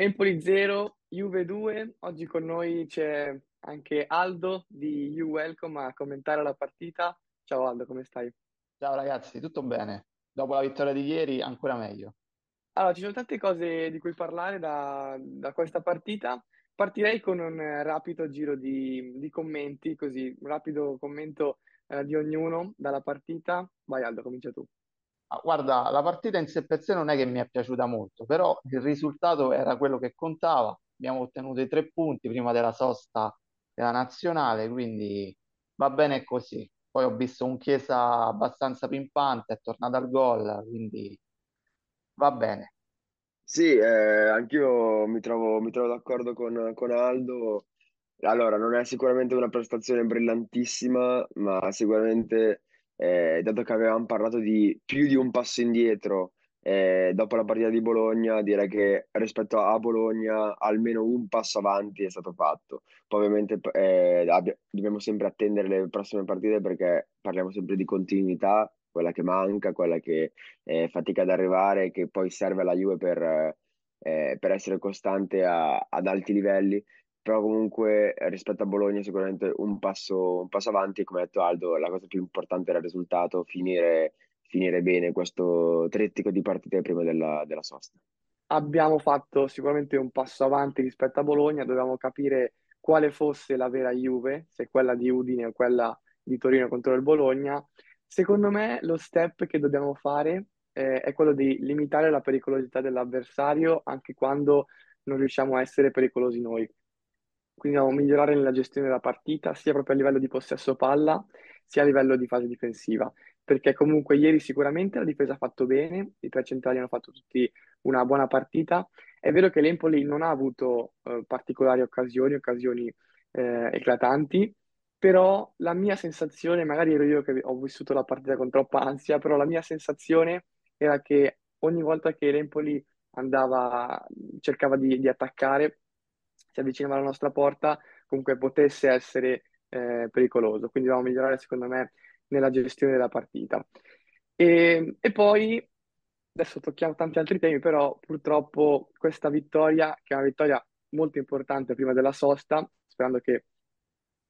Empoli 0, Juve 2. Oggi con noi c'è anche Aldo di You Welcome a commentare la partita. Ciao Aldo, come stai? Ciao ragazzi, tutto bene? Dopo la vittoria di ieri, ancora meglio. Allora, ci sono tante cose di cui parlare da, da questa partita. Partirei con un rapido giro di, di commenti, così, un rapido commento eh, di ognuno dalla partita. Vai Aldo, comincia tu. Ah, guarda, la partita in sé per sé non è che mi è piaciuta molto, però il risultato era quello che contava. Abbiamo ottenuto i tre punti prima della sosta della nazionale, quindi va bene così. Poi ho visto un Chiesa abbastanza pimpante, è tornato al gol, quindi va bene. Sì, eh, anch'io mi trovo, mi trovo d'accordo con, con Aldo. Allora, non è sicuramente una prestazione brillantissima, ma sicuramente, eh, dato che avevamo parlato di più di un passo indietro eh, dopo la partita di Bologna, direi che rispetto a Bologna almeno un passo avanti è stato fatto. Poi ovviamente eh, abbia- dobbiamo sempre attendere le prossime partite perché parliamo sempre di continuità, quella che manca, quella che eh, fatica ad arrivare, che poi serve alla Juve per, eh, per essere costante a- ad alti livelli. Però comunque eh, rispetto a Bologna sicuramente un passo, un passo avanti come ha detto Aldo, la cosa più importante era il risultato, finire, finire bene questo trittico di partite prima della, della sosta. Abbiamo fatto sicuramente un passo avanti rispetto a Bologna, dovevamo capire quale fosse la vera Juve, se quella di Udine o quella di Torino contro il Bologna. Secondo me lo step che dobbiamo fare eh, è quello di limitare la pericolosità dell'avversario anche quando non riusciamo a essere pericolosi noi. Quindi dobbiamo migliorare nella gestione della partita, sia proprio a livello di possesso palla, sia a livello di fase difensiva. Perché comunque ieri sicuramente la difesa ha fatto bene, i tre centrali hanno fatto tutti una buona partita. È vero che l'Empoli non ha avuto eh, particolari occasioni, occasioni eh, eclatanti, però la mia sensazione, magari ero io che ho vissuto la partita con troppa ansia, però la mia sensazione era che ogni volta che l'Empoli andava, cercava di, di attaccare, si avvicinava alla nostra porta, comunque potesse essere eh, pericoloso. Quindi dobbiamo migliorare, secondo me, nella gestione della partita. E, e poi, adesso tocchiamo tanti altri temi, però purtroppo questa vittoria, che è una vittoria molto importante prima della sosta, sperando che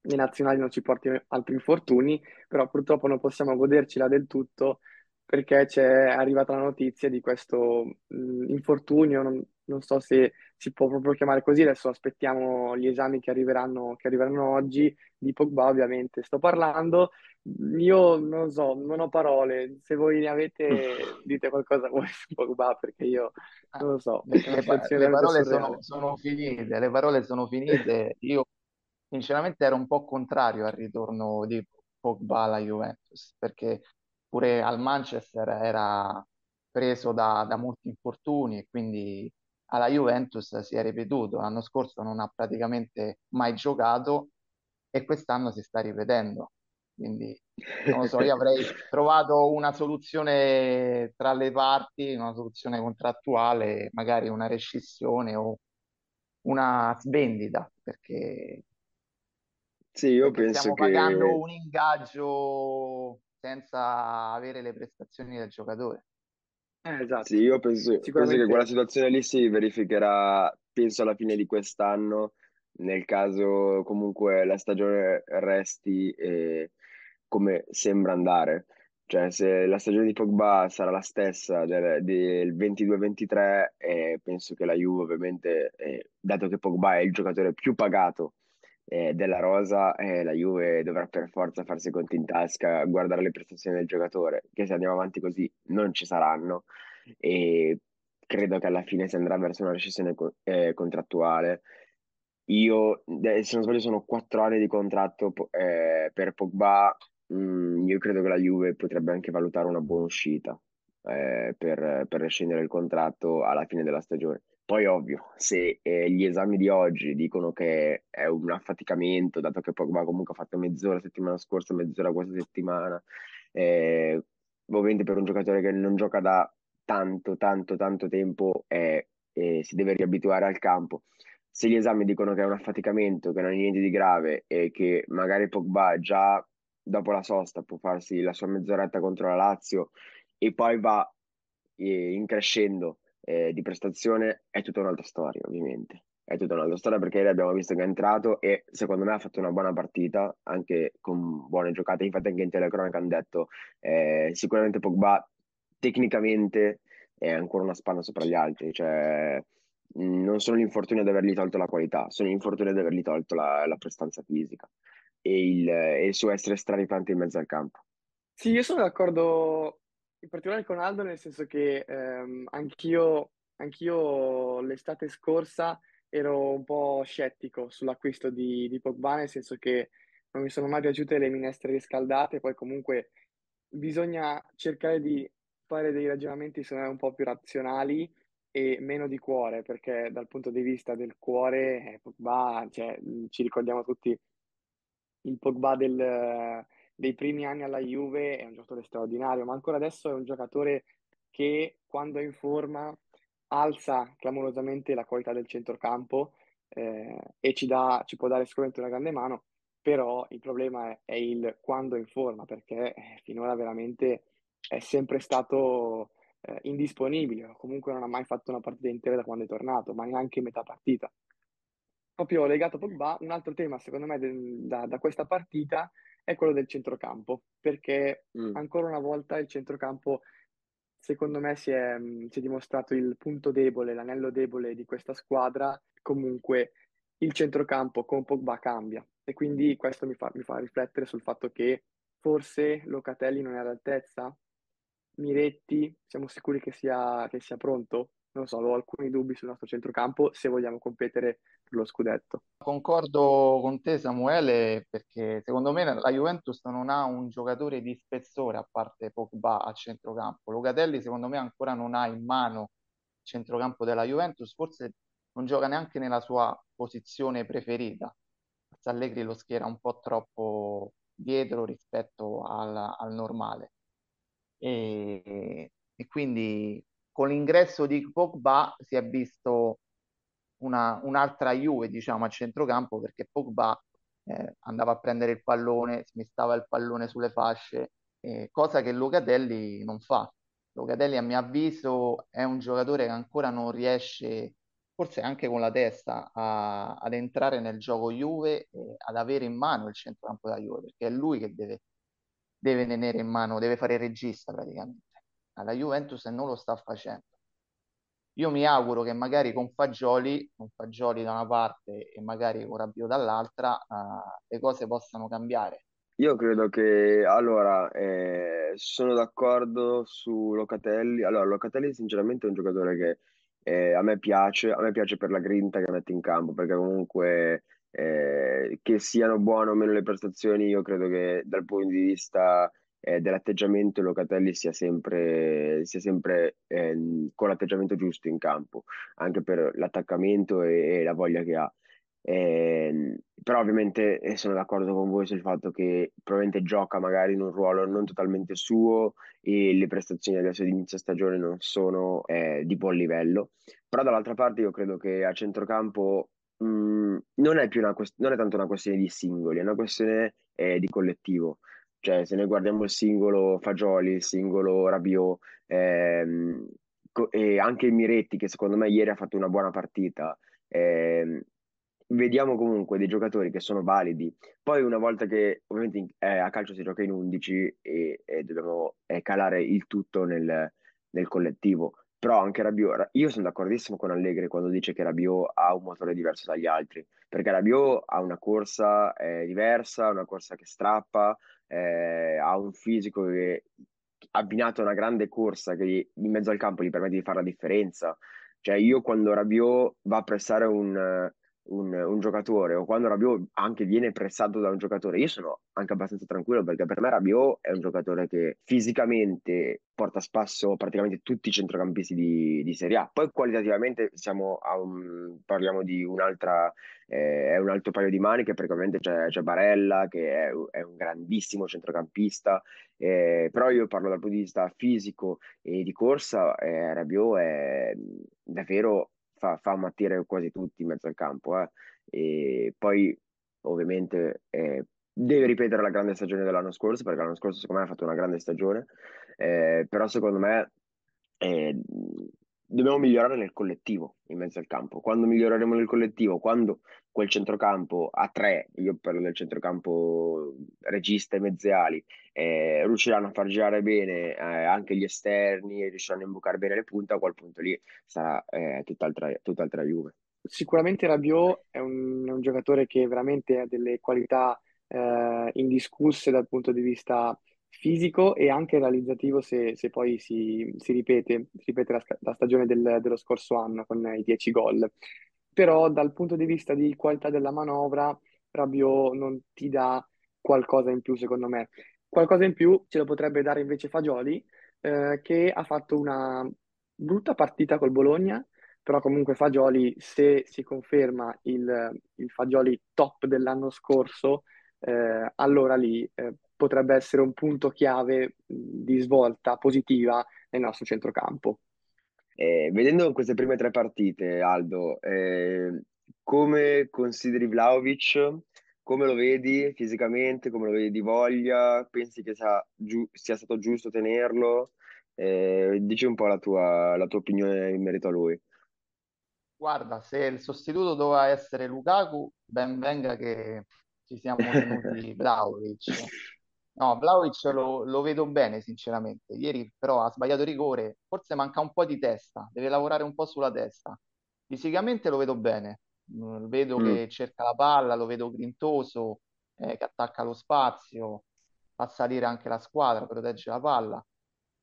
i nazionali non ci porti altri infortuni, però purtroppo non possiamo godercela del tutto perché c'è arrivata la notizia di questo mh, infortunio, non, non so se si può proprio chiamare così, adesso aspettiamo gli esami che arriveranno, che arriveranno oggi, di Pogba ovviamente sto parlando, io non so, non ho parole, se voi ne avete dite qualcosa voi su Pogba perché io non lo so, Le, le parole sono, sono finite, le parole sono finite. Io sinceramente ero un po' contrario al ritorno di Pogba alla Juventus, perché pure al Manchester era preso da, da molti infortuni e quindi alla Juventus si è ripetuto. L'anno scorso non ha praticamente mai giocato e quest'anno si sta ripetendo. Quindi non lo so, io avrei trovato una soluzione tra le parti, una soluzione contrattuale, magari una rescissione o una svendita, perché, Sì, io penso stiamo pagando che un ingaggio senza avere le prestazioni del giocatore. Eh, Sì, esatto, io penso, penso che quella situazione lì si verificherà, penso alla fine di quest'anno, nel caso comunque la stagione resti eh, come sembra andare. Cioè, se la stagione di Pogba sarà la stessa del, del 22-23, eh, penso che la Juve, ovviamente, eh, dato che Pogba è il giocatore più pagato eh, della rosa, eh, la Juve dovrà per forza farsi conti in tasca, guardare le prestazioni del giocatore, che se andiamo avanti così non ci saranno e credo che alla fine si andrà verso una recessione co- eh, contrattuale. Io, se non sbaglio, sono quattro anni di contratto eh, per Pogba. Mm, io credo che la Juve potrebbe anche valutare una buona uscita eh, per, per rescindere il contratto alla fine della stagione. Poi, ovvio, se eh, gli esami di oggi dicono che è un affaticamento, dato che Pogba comunque ha fatto mezz'ora settimana scorsa, mezz'ora questa settimana, eh, ovviamente per un giocatore che non gioca da tanto, tanto, tanto tempo e, e si deve riabituare al campo. Se gli esami dicono che è un affaticamento, che non è niente di grave e che magari Pogba già dopo la sosta può farsi la sua mezz'oretta contro la Lazio e poi va eh, in crescendo eh, di prestazione è tutta un'altra storia, ovviamente. È tutta un'altra storia perché abbiamo visto che è entrato e secondo me ha fatto una buona partita, anche con buone giocate. Infatti anche in telecronaca hanno detto eh, sicuramente Pogba tecnicamente è ancora una spanna sopra gli altri, cioè non sono l'infortunio di avergli tolto la qualità, sono l'infortunio di avergli tolto la, la prestanza fisica e il, e il suo essere straripante in mezzo al campo. Sì, io sono d'accordo in particolare con Aldo, nel senso che ehm, anch'io, anch'io l'estate scorsa ero un po' scettico sull'acquisto di, di Pogba, nel senso che non mi sono mai piaciute le minestre riscaldate, poi comunque bisogna cercare di fare dei ragionamenti secondo me un po' più razionali e meno di cuore, perché dal punto di vista del cuore, eh, Pogba, cioè, ci ricordiamo tutti il Pogba del, dei primi anni alla Juve, è un giocatore straordinario, ma ancora adesso è un giocatore che quando è in forma alza clamorosamente la qualità del centrocampo eh, e ci, dà, ci può dare sicuramente una grande mano, però il problema è, è il quando è in forma, perché eh, finora veramente è sempre stato eh, indisponibile, comunque non ha mai fatto una partita intera da quando è tornato, ma neanche metà partita. Proprio legato a Pogba, un altro tema secondo me de- da, da, questa partita è quello del centrocampo, perché mm. ancora una volta il centrocampo secondo me si è, si è dimostrato il punto debole, l'anello debole di questa squadra, comunque il centrocampo con Pogba cambia e quindi questo mi fa, mi fa riflettere sul fatto che forse Locatelli non è all'altezza, Miretti, siamo sicuri che sia, che sia pronto? Non so, ho alcuni dubbi sul nostro centrocampo se vogliamo competere per lo scudetto. Concordo con te Samuele perché secondo me la Juventus non ha un giocatore di spessore a parte Pogba a centrocampo. Locatelli secondo me ancora non ha in mano il centrocampo della Juventus, forse non gioca neanche nella sua posizione preferita. Allegri lo schiera un po' troppo dietro rispetto al, al normale e, e quindi con l'ingresso di Pogba si è visto una, un'altra Juve diciamo a centrocampo perché Pogba eh, andava a prendere il pallone, si mistava il pallone sulle fasce, eh, cosa che Locatelli non fa. Locatelli a mio avviso è un giocatore che ancora non riesce, forse anche con la testa, a, ad entrare nel gioco Juve e ad avere in mano il centrocampo della Juve, perché è lui che deve deve tenere in mano, deve fare il regista praticamente. Alla Juventus e non lo sta facendo. Io mi auguro che magari con Fagioli, con Fagioli da una parte e magari con Rabiot dall'altra, uh, le cose possano cambiare. Io credo che, allora, eh, sono d'accordo su Locatelli. Allora, Locatelli sinceramente è un giocatore che eh, a me piace, a me piace per la grinta che mette in campo, perché comunque eh, che siano buone o meno le prestazioni, io credo che dal punto di vista eh, dell'atteggiamento Locatelli sia sempre, sia sempre eh, con l'atteggiamento giusto in campo, anche per l'attaccamento e, e la voglia che ha. Eh, però ovviamente eh, sono d'accordo con voi sul fatto che probabilmente gioca magari in un ruolo non totalmente suo e le prestazioni adesso di inizio stagione non sono eh, di buon livello. Però dall'altra parte io credo che a centrocampo mh, mm, non è più una quest- non è tanto una questione di singoli, è una questione eh, di collettivo. Cioè, se noi guardiamo il singolo Fagioli, il singolo Rabiot, ehm, co- e anche Miretti, che secondo me ieri ha fatto una buona partita, ehm, vediamo comunque dei giocatori che sono validi. Poi una volta che ovviamente eh, a calcio si gioca in 11 e, e dobbiamo eh, calare il tutto nel, nel collettivo. Però anche Rabiot, io sono d'accordissimo con Allegri quando dice che Rabiot ha un motore diverso dagli altri, perché Rabiot ha una corsa eh, diversa, una corsa che strappa, eh, ha un fisico che abbinato a una grande corsa che in mezzo al campo gli permette di fare la differenza. Cioè io quando Rabiot va a pressare un, un, un, giocatore o quando Rabiot anche viene pressato da un giocatore, io sono anche abbastanza tranquillo perché per me Rabiot è un giocatore che fisicamente porta a spasso praticamente tutti i centrocampisti di, di Serie A. Poi qualitativamente un, parliamo di un'altra, eh, un altro paio di maniche perché ovviamente c'è, c'è Barella che è, è, un grandissimo centrocampista, eh, però io parlo dal punto di vista fisico e di corsa, eh, Rabiot è davvero fa, fa ammattire quasi tutti in mezzo al campo. Eh. E poi ovviamente eh, deve ripetere la grande stagione dell'anno scorso, perché l'anno scorso secondo me ha fatto una grande stagione, eh, però secondo me eh, dobbiamo migliorare nel collettivo in mezzo al campo. Quando miglioreremo nel collettivo, quando quel centrocampo a tre, io parlo del centrocampo regista e mezze ali, eh, riusciranno a far girare bene eh, anche gli esterni, riusciranno a imbucare bene le punte, a quel punto lì sarà eh, tutt'altra, tutt'altra Juve. Sicuramente Rabiot è un, un giocatore che veramente ha delle qualità eh, indiscusse dal punto di vista fisico e anche realizzativo se, se poi si, si ripete, si ripete la, la stagione del- dello scorso anno con i 10 gol. Però dal punto di vista di qualità della manovra, Rabiot non ti dà qualcosa in più, secondo me. Qualcosa in più ce lo potrebbe dare invece Fagioli, eh, che ha fatto una brutta partita col Bologna, però comunque Fagioli, se si conferma il, il Fagioli top dell'anno scorso, eh, allora lì eh, potrebbe essere un punto chiave di svolta positiva nel nostro centrocampo. Eh, vedendo queste prime tre partite, Aldo, eh, come consideri Vlahovic? Come lo vedi fisicamente? Come lo vedi di voglia? Pensi che sia, giu- sia stato giusto tenerlo? Eh, dici un po' la tua, la tua opinione in merito a lui. Guarda, se il sostituto doveva essere Lukaku, ben venga che ci siamo tenuti Vlahovic. No, Vlahovic lo, lo vedo bene, sinceramente. Ieri però ha sbagliato rigore, forse manca un po' di testa, deve lavorare un po' sulla testa. Fisicamente lo vedo bene, Mm, vedo Mm. che cerca la palla, lo vedo grintoso, eh, che attacca lo spazio, fa salire anche la squadra, protegge la palla.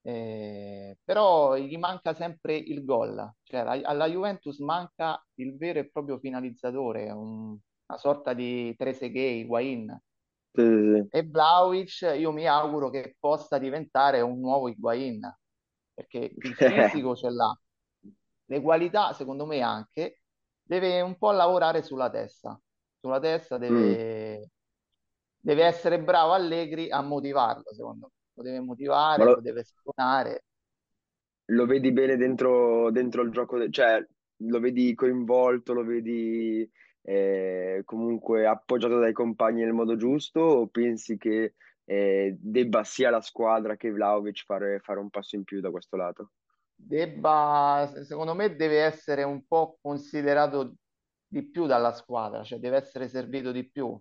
Eh, però gli manca sempre il gol, cioè la- alla Juventus manca il vero e proprio finalizzatore, un- una sorta di Trezeguet, Higuain. Sì, E Vlahovic io mi auguro che possa diventare un nuovo Higuain, perché il fisico ce l'ha, le qualità secondo me anche, deve un po' lavorare sulla testa, sulla testa Mm. deve, deve essere bravo Allegri a motivarlo, secondo me, lo deve motivare, lo lo, deve spronare. lo vedi bene dentro, dentro il gioco, de- cioè lo vedi coinvolto, lo vedi eh, comunque appoggiato dai compagni nel modo giusto o pensi che eh, debba sia la squadra che Vlahovic fare, fare un passo in più da questo lato? Debba, secondo me deve essere un po' considerato di più dalla squadra, cioè deve essere servito di più.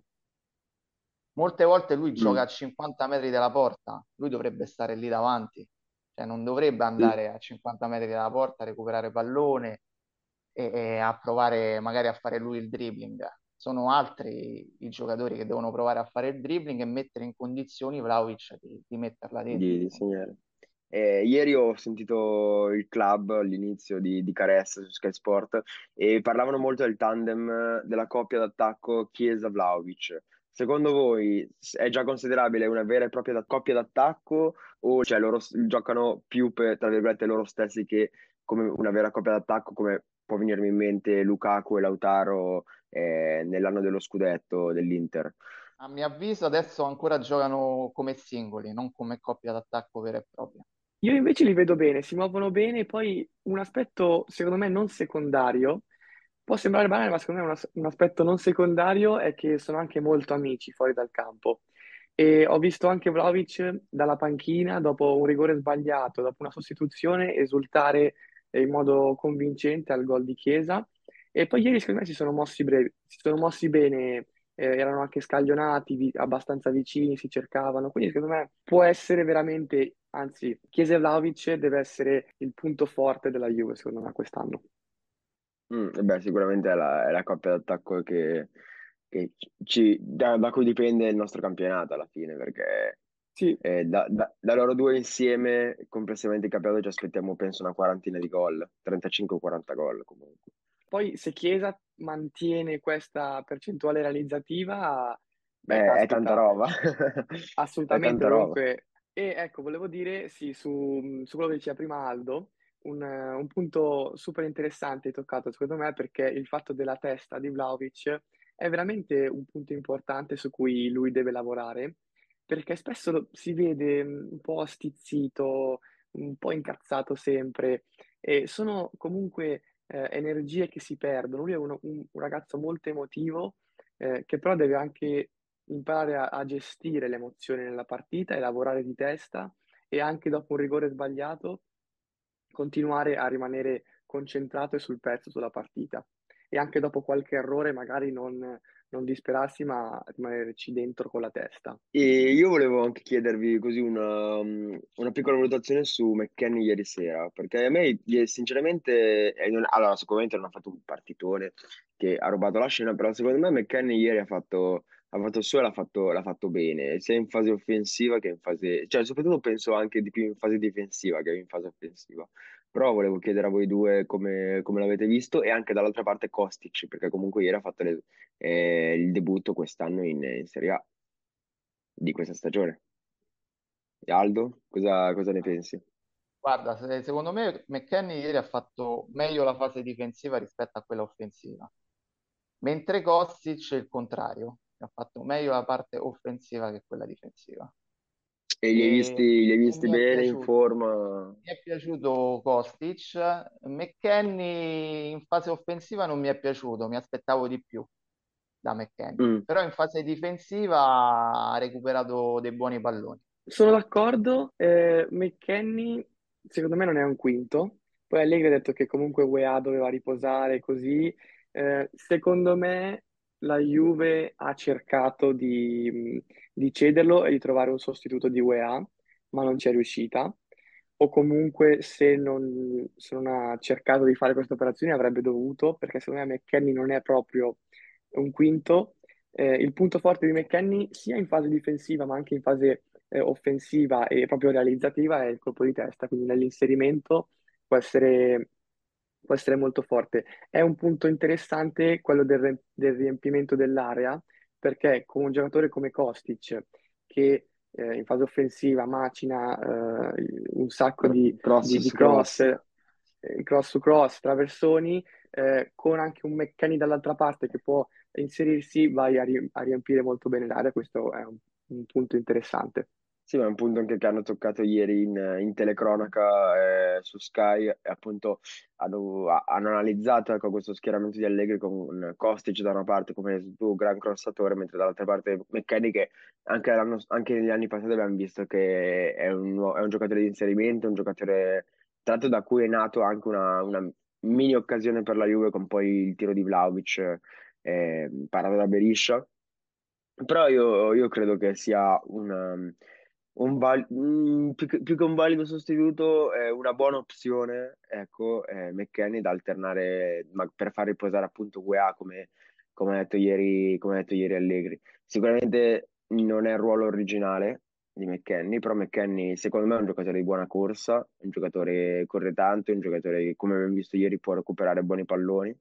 Molte volte lui gioca Mm. a 50 metri dalla porta, lui dovrebbe stare lì davanti, cioè non dovrebbe andare a 50 metri dalla porta a recuperare pallone e, e a provare magari a fare lui il dribbling. Sono altri i giocatori che devono provare a fare il dribbling e mettere in condizioni Vlahovic di, di metterla dentro. di, di. Eh, ieri ho sentito il club all'inizio di, di Caressa su Sky Sport e parlavano molto del tandem della coppia d'attacco Chiesa-Vlahovic. Secondo voi è già considerabile una vera e propria da- coppia d'attacco o cioè, loro giocano più per, tra virgolette, loro stessi che come una vera coppia d'attacco come può venirmi in mente Lukaku e Lautaro eh, nell'anno dello scudetto dell'Inter? A mio avviso adesso ancora giocano come singoli, non come coppia d'attacco vera e propria. Io invece li vedo bene, si muovono bene, poi un aspetto secondo me non secondario, può sembrare banale, ma secondo me un, as- un aspetto non secondario è che sono anche molto amici fuori dal campo. E ho visto anche Vlahovic dalla panchina, dopo un rigore sbagliato, dopo una sostituzione, esultare in modo convincente al gol di Chiesa. E poi ieri secondo me si sono mossi brevi, si sono mossi bene eh, erano anche scaglionati, vi- abbastanza vicini, si cercavano. Quindi secondo me può essere veramente, anzi, Chiesa e Vlahovic deve essere il punto forte della Juve, secondo me, quest'anno. Mm, beh, sicuramente è la, è la coppia d'attacco che, che ci- da, da cui dipende il nostro campionato alla fine, perché Sì, eh, da, da- da loro due insieme, complessivamente il campionato, ci aspettiamo penso una quarantina di gol, 35-40 gol comunque. poi se Chiesa mantiene questa percentuale realizzativa, beh, Eh, è tanta caspita, roba, è Assolutamente, tanta roba. comunque. E ecco, volevo dire, sì, su, su quello che diceva prima Aldo, un, eh, un punto super interessante toccato, secondo me, perché il fatto della testa di Vlahovic è veramente un punto importante su cui lui deve lavorare, perché spesso lo- si vede mm, un po' stizzito, un po' incazzato sempre, e sono comunque eh, energie che si perdono. Lui è uno- un, un ragazzo molto emotivo, eh, che però deve anche imparare a, a gestire le emozioni nella partita e lavorare di testa e anche dopo un rigore sbagliato continuare a rimanere concentrato e sul pezzo sulla partita. E anche dopo qualche errore magari non, non disperarsi, ma rimanerci dentro con la testa. E io volevo anche chiedervi così una, una piccola valutazione su McKenny ieri sera, perché a me sinceramente, eh, allora sicuramente non ha fatto un partitone che ha rubato la scena, però secondo me McKenny ieri ha fatto, ha fatto il suo e l'ha fatto, l'ha fatto bene, sia in fase offensiva che in fase, cioè soprattutto penso anche di più in fase difensiva che in fase offensiva. Però volevo chiedere a voi due come, come l'avete visto e anche dall'altra parte Kostic, perché comunque ieri ha fatto le- eh, il debutto quest'anno in, in Serie A di questa stagione. E Aldo, cosa, cosa ne pensi? Guarda, se- secondo me McKennie ieri ha fatto meglio la fase difensiva rispetto a quella offensiva, mentre Kostic è il contrario, ha fatto meglio la parte offensiva che quella difensiva. Li hai visti, li hai visti bene, in piaciuto. forma? Mi è piaciuto Kostic, McKennie in fase offensiva non mi è piaciuto, mi aspettavo di più da McKennie, Mm. però in fase difensiva ha recuperato dei buoni palloni. Sono d'accordo, eh, McKennie secondo me non è un quinto, poi Allegri ha detto che comunque UEA doveva riposare così, Eh, secondo me la Juve ha cercato di, di cederlo e di trovare un sostituto di UEA, ma non ci è riuscita, o comunque se non, se non ha cercato di fare queste operazioni avrebbe dovuto, perché secondo me McKennie non è proprio un quinto. Eh, il punto forte di McKennie sia in fase difensiva ma anche in fase eh, offensiva e proprio realizzativa è il colpo di testa, quindi nell'inserimento può essere, può essere molto forte. È un punto interessante quello del, del riempimento dell'area, perché con un giocatore come Kostic, che eh, in fase offensiva macina eh, un sacco di, Cross di- di cross. cross, eh, cross su cross, traversoni, eh, con anche un Meccani dall'altra parte che può inserirsi, vai a, ri- a riempire molto bene l'area. Questo è un un punto interessante. Sì, ma è un punto anche che hanno toccato ieri in, in telecronaca eh, su Sky, e appunto hanno, ha- hanno analizzato ecco, questo schieramento di Allegri con Kostic da una parte come tu, gran crossatore, mentre dall'altra parte McKennie che anche, anche negli anni passati abbiamo visto che è un, è un giocatore di inserimento, un giocatore tratto da cui è nato anche una, una mini occasione per la Juve con poi il tiro di Vlahovic eh, parato da Beriscia. Però io, io credo che sia un, un val- mm, più che, più che un valido sostituto, è una buona opzione, ecco, eh, McKennie da alternare ma per far riposare appunto UEA come, come ha detto ieri, come ha detto ieri Allegri. Sicuramente non è il ruolo originale di McKennie, però McKennie secondo me è un giocatore di buona corsa, un giocatore corre tanto, un giocatore che come abbiamo visto ieri può recuperare buoni palloni.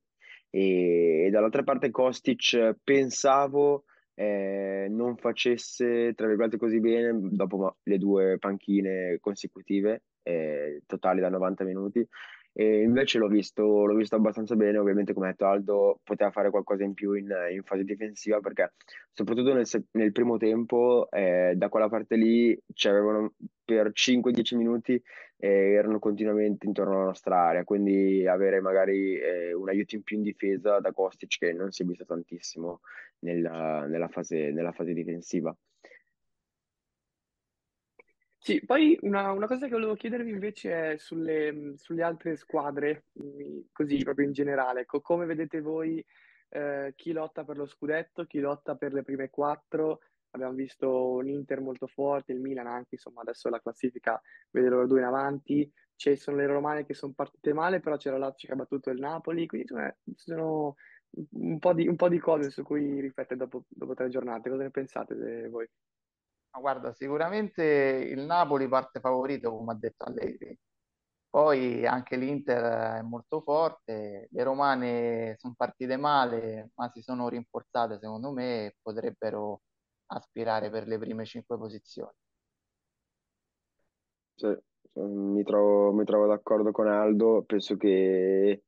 E, e dall'altra parte Kostic pensavo eh, non facesse, tra virgolette, così bene dopo ma- le due panchine consecutive, eh, totali da 90 minuti. E invece l'ho visto, l'ho visto abbastanza bene, ovviamente come ha detto Aldo, poteva fare qualcosa in più in, in fase difensiva perché soprattutto nel, nel primo tempo eh, da quella parte lì ci avevano per 5-10 minuti eh, erano continuamente intorno alla nostra area, quindi avere magari eh, un aiuto in più in difesa da Kostic che non si è visto tantissimo nella, nella fase, nella fase difensiva. Sì, poi una, una cosa che volevo chiedervi invece è sulle, sulle altre squadre, mm, così proprio in generale. Ecco, come vedete voi eh, chi lotta per lo scudetto, chi lotta per le prime quattro? Abbiamo visto l'Inter molto forte, il Milan anche, insomma, adesso la classifica vede loro due in avanti. Ci sono le romane che sono partite male, però c'è la Lazio che ha battuto il Napoli, quindi insomma, ci sono un po' di, un po' di cose su cui riflettere dopo, dopo tre giornate. Cosa ne pensate eh, voi? Guarda, sicuramente il Napoli parte favorito, come ha detto Allegri. Poi anche l'Inter è molto forte, le romane sono partite male, ma si sono rinforzate secondo me e potrebbero aspirare per le prime cinque posizioni. Sì, mi trovo, mi trovo d'accordo con Aldo, penso che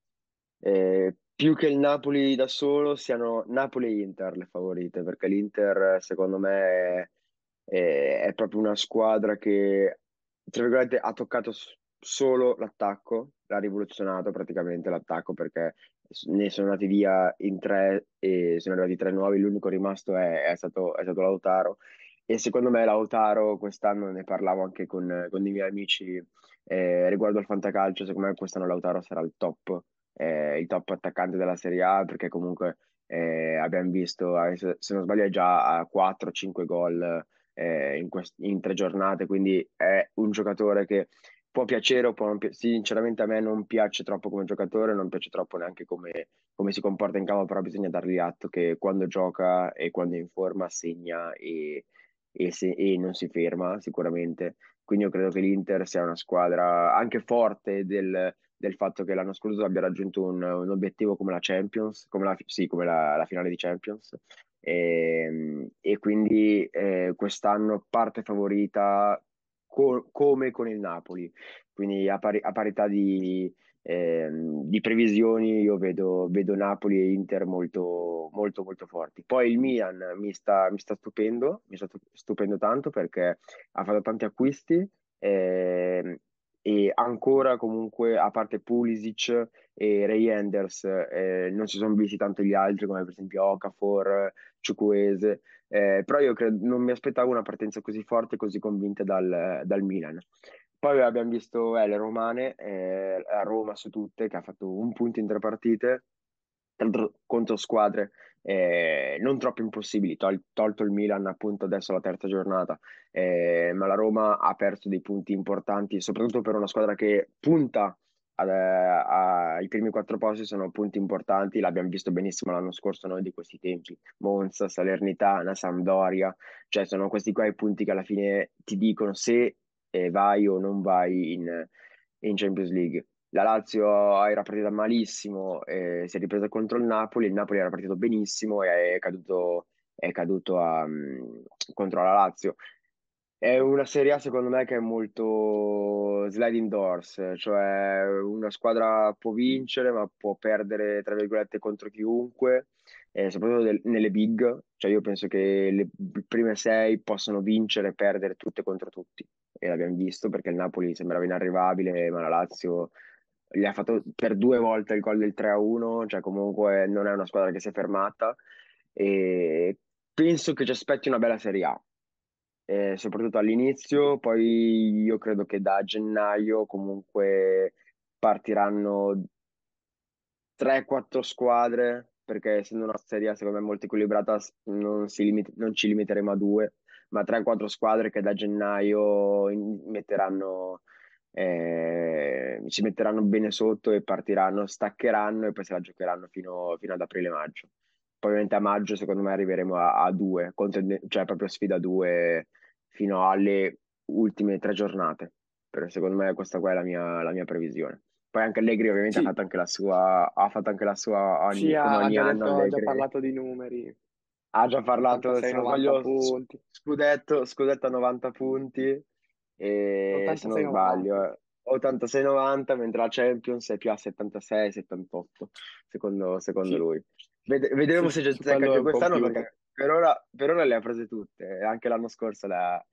eh, più che il Napoli da solo siano Napoli e Inter le favorite, perché l'Inter secondo me è, è- proprio una squadra che, tra virgolette, ha toccato solo l'attacco, l'ha rivoluzionato praticamente l'attacco perché ne sono andati via in tre e sono arrivati tre nuovi, l'unico rimasto è, è stato, è stato Lautaro. E secondo me Lautaro quest'anno ne parlavo anche con, con i miei amici Eh, riguardo al fantacalcio, secondo me quest'anno Lautaro sarà il top, eh, il top attaccante della Serie A perché comunque eh, abbiamo visto, eh, se non sbaglio, è già a 4-5 gol eh, in, quest- in tre giornate, quindi è un giocatore che può piacere o può non piacere. Sinceramente a me non piace troppo come giocatore, non piace troppo neanche come, come si comporta in campo, però bisogna dargli atto che quando gioca e quando è in forma segna e, e se- e non si ferma sicuramente. Quindi io credo che l'Inter sia una squadra anche forte del, del fatto che l'anno scorso abbia raggiunto un, un obiettivo come la Champions, come la, sì, come la, la finale di Champions. E, e quindi eh, quest'anno parte favorita co- come con il Napoli. Quindi a, pari- a parità di, ehm, di previsioni io vedo, vedo Napoli e Inter molto, molto, molto forti. Poi il Milan mi sta, mi sta stupendo, mi sta stupendo tanto perché ha fatto tanti acquisti ehm, e ancora comunque, a parte Pulisic e Ray Enders, eh, non si sono visti tanto gli altri come per esempio Okafor, Ciukwueze, eh, però io credo, non mi aspettavo una partenza così forte e così convinta dal, dal Milan. Poi abbiamo visto eh, le romane, eh, a Roma su tutte, che ha fatto un punto in tre partite, tra l'altro contro squadre eh, non troppo impossibili, tol- tolto il Milan appunto adesso la terza giornata, eh, ma la Roma ha perso dei punti importanti, soprattutto per una squadra che punta ai primi quattro posti, sono punti importanti, l'abbiamo visto benissimo l'anno scorso noi di questi tempi, Monza, Salernitana, Sampdoria, cioè sono questi qua i punti che alla fine ti dicono se eh, vai o non vai in, in Champions League. La Lazio era partita malissimo, eh, si è ripresa contro il Napoli, il Napoli era partito benissimo e è caduto, è caduto a, mm, contro la Lazio. È una Serie A secondo me che è molto sliding doors, cioè una squadra può vincere ma può perdere tra virgolette contro chiunque, eh, soprattutto del- nelle big, cioè io penso che le prime sei possono vincere e perdere tutte contro tutti e l'abbiamo visto perché il Napoli sembrava inarrivabile ma la Lazio gli ha fatto per due volte il gol del 3-1, cioè comunque non è una squadra che si è fermata e penso che ci aspetti una bella Serie A. Eh, soprattutto all'inizio, poi io credo che da gennaio comunque partiranno 3-4 squadre, perché essendo una serie A, secondo me molto equilibrata non, si limit- non ci limiteremo a due, ma 3-4 squadre che da gennaio in- metteranno, eh, ci metteranno bene sotto e partiranno, staccheranno e poi se la giocheranno fino, fino ad aprile-maggio. Poi ovviamente a maggio secondo me arriveremo a, a due, contende- cioè proprio sfida due fino alle ultime tre giornate. Per- secondo me questa qua è la mia, la mia previsione. Poi anche Allegri ovviamente ha Sì, fatto anche la sua, ha fatto anche la sua sì, ogni, come ha, ha ogni già anno ha già parlato di numeri, Ha già parlato, se non 86-90 sbaglio, s- punti, scudetto, scudetto a 90 punti, e se non 86-90. sbaglio, eh, 86-90, mentre la Champions è più a 76-78, secondo, secondo Sì, lui. Su, vedremo se ci su azzecca quello è anche quest'anno, perché per ora, per ora le ha prese tutte, anche l'anno scorso l'ha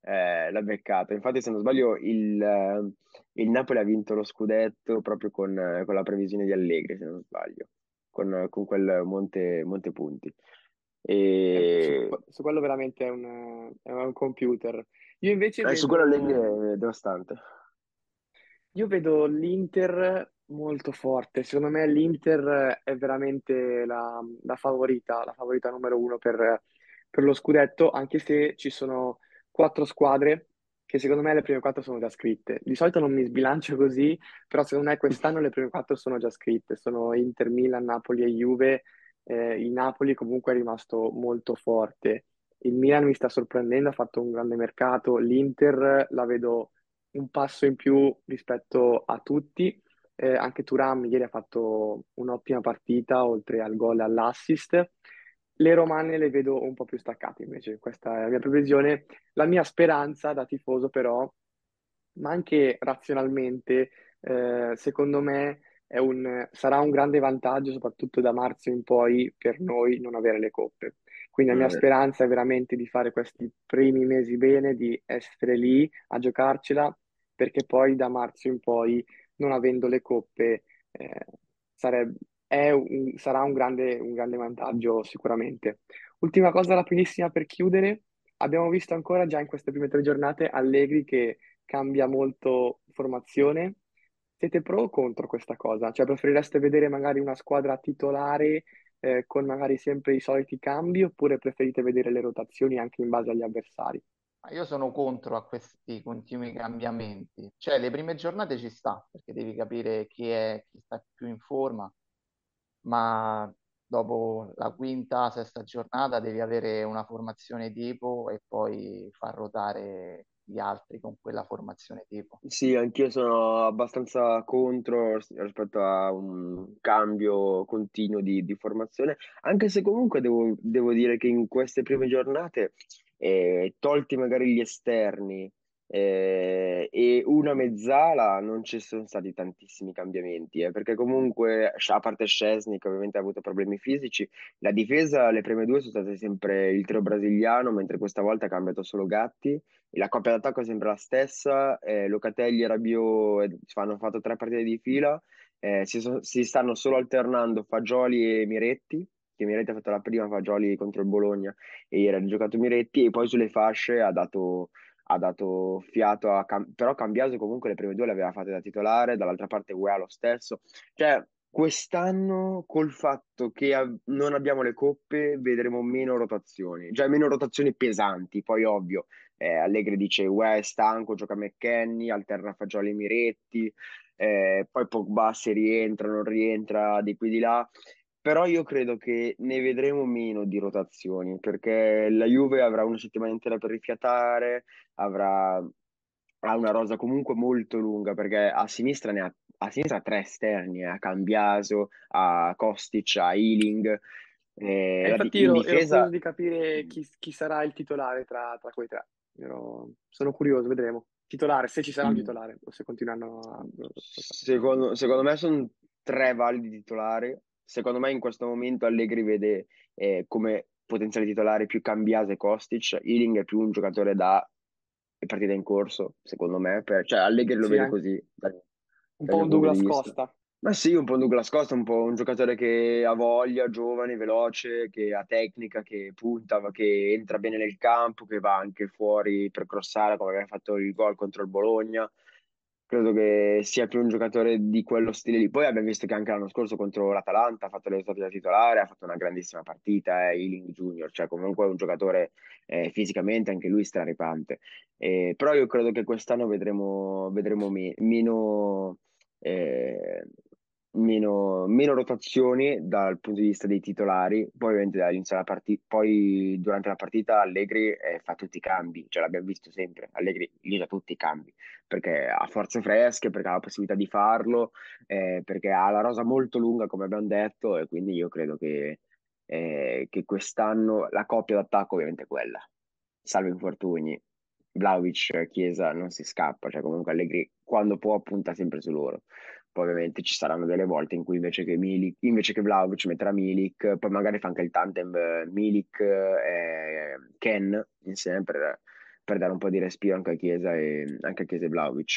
eh, l'ha beccato. Infatti, se non sbaglio, il, eh, il Napoli ha vinto lo scudetto proprio con, eh, con la previsione di Allegri, se non sbaglio con, con quel monte, monte punti. Eh, su, E, su quello veramente è un, è un computer. Io invece e su quello vedo è devastante. Io vedo l'Inter molto forte. Secondo me l'Inter è veramente la, la favorita, la favorita numero uno per, per lo scudetto, anche se ci sono quattro squadre che secondo me le prime quattro sono già scritte. Di solito non mi sbilancio così, però secondo me quest'anno le prime quattro sono già scritte. Sono Inter, Milan, Napoli e Juve. Eh, il Napoli comunque è rimasto molto forte. Il Milan mi sta sorprendendo, ha fatto un grande mercato. L'Inter la vedo un passo in più rispetto a tutti. Eh, anche Thuram ieri ha fatto un'ottima partita, oltre al gol e all'assist. Le romane le vedo un po' più staccate invece, questa è la mia previsione. La mia speranza da tifoso però, ma anche razionalmente, eh, secondo me un- sarà un grande vantaggio, soprattutto da marzo in poi, per noi non avere le coppe. Quindi la mia Eh, speranza è veramente di fare questi primi mesi bene, di essere lì a giocarcela, perché poi da marzo in poi, non avendo le coppe, eh, sareb- è un- sarà un grande, un grande vantaggio sicuramente. Ultima cosa rapidissima per chiudere. Abbiamo visto ancora già in queste prime tre giornate Allegri che cambia molto formazione. Siete pro o contro questa cosa? Cioè preferireste vedere magari una squadra titolare eh, con magari sempre i soliti cambi oppure preferite vedere le rotazioni anche in base agli avversari? Io sono contro a questi continui cambiamenti. Cioè, le prime giornate ci sta, perché devi capire chi è, chi sta più in forma, ma dopo la quinta, sesta giornata devi avere una formazione tipo e poi far ruotare gli altri con quella formazione tipo. Sì, anch'io sono abbastanza contro ris- rispetto a un cambio continuo di, di formazione, anche se comunque devo, devo dire che in queste prime giornate, eh, tolti magari gli esterni eh, e una mezzala, non ci sono stati tantissimi cambiamenti, eh, perché comunque, a parte Szczesny, che ovviamente ha avuto problemi fisici, la difesa, le prime due sono state sempre il trio brasiliano, mentre questa volta ha cambiato solo Gatti. La coppia d'attacco è sempre la stessa, eh, Locatelli e Rabiot eh, hanno fatto tre partite di fila, eh, si, so- si stanno solo alternando Fagioli e Miretti, che Miretti ha fatto la prima Fagioli contro il Bologna e ieri ha giocato Miretti e poi sulle fasce ha dato, ha dato fiato a Cam- però Cambiaso comunque le prime due le aveva fatte da titolare, dall'altra parte Guea lo stesso, cioè quest'anno col fatto che av- non abbiamo le coppe vedremo meno rotazioni, cioè meno rotazioni pesanti, poi ovvio eh, Allegri dice Uè è stanco, gioca McKennie, alterna Fagioli e Miretti, eh, poi Pogba se rientra, non rientra, di qui di là. Però io credo che ne vedremo meno di rotazioni, perché la Juve avrà una settimana intera per rifiatare, avrà, ha una rosa comunque molto lunga, perché a sinistra ne ha, a sinistra ha tre esterni, eh, a Cambiaso, a Kostic, a Ealing. E Eh, di- infatti in io ero curioso difesa di capire chi, chi sarà il titolare tra, tra quei tre. Ero- sono curioso, vedremo. Titolare, se ci sarà un Mm. titolare o se continueranno a... Secondo, secondo me sono tre validi titolari. Secondo me in questo momento Allegri vede eh, come potenziale titolare più Cambiase e Kostic. Ealing è più un giocatore da partita in corso, secondo me. Per- cioè Allegri lo Sì, vede anche così dal, un po' un Douglas. Costa. Ma sì, un po' un Douglas Costa, un po' un giocatore che ha voglia, giovane, veloce, che ha tecnica, che punta, che entra bene nel campo, che va anche fuori per crossare, come aveva fatto il gol contro il Bologna. Credo che sia più un giocatore di quello stile lì. Poi abbiamo visto che anche l'anno scorso contro l'Atalanta ha fatto le risultati da titolare, ha fatto una grandissima partita, è Ealing Junior, cioè comunque è un giocatore eh, fisicamente anche lui straripante. Eh, però io credo che quest'anno vedremo, vedremo me- meno, eh, meno, meno rotazioni dal punto di vista dei titolari. Poi, ovviamente, all'inizio della partita, poi durante la partita Allegri eh, fa tutti i cambi, cioè l'abbiamo visto sempre. Allegri usa tutti i cambi perché ha forze fresche, perché ha la possibilità di farlo, eh, perché ha la rosa molto lunga, come abbiamo detto, e quindi io credo che, eh, che quest'anno la coppia d'attacco ovviamente è quella salvo infortuni, Vlahovic, Chiesa non si scappa, cioè comunque Allegri quando può punta sempre su loro. Poi ovviamente ci saranno delle volte in cui invece che, Milik, invece che Vlahovic metterà Milik, poi magari fa anche il tandem eh, Milik e Ken insieme per, per dare un po' di respiro anche a Chiesa e, anche a Chiesa e Vlahovic.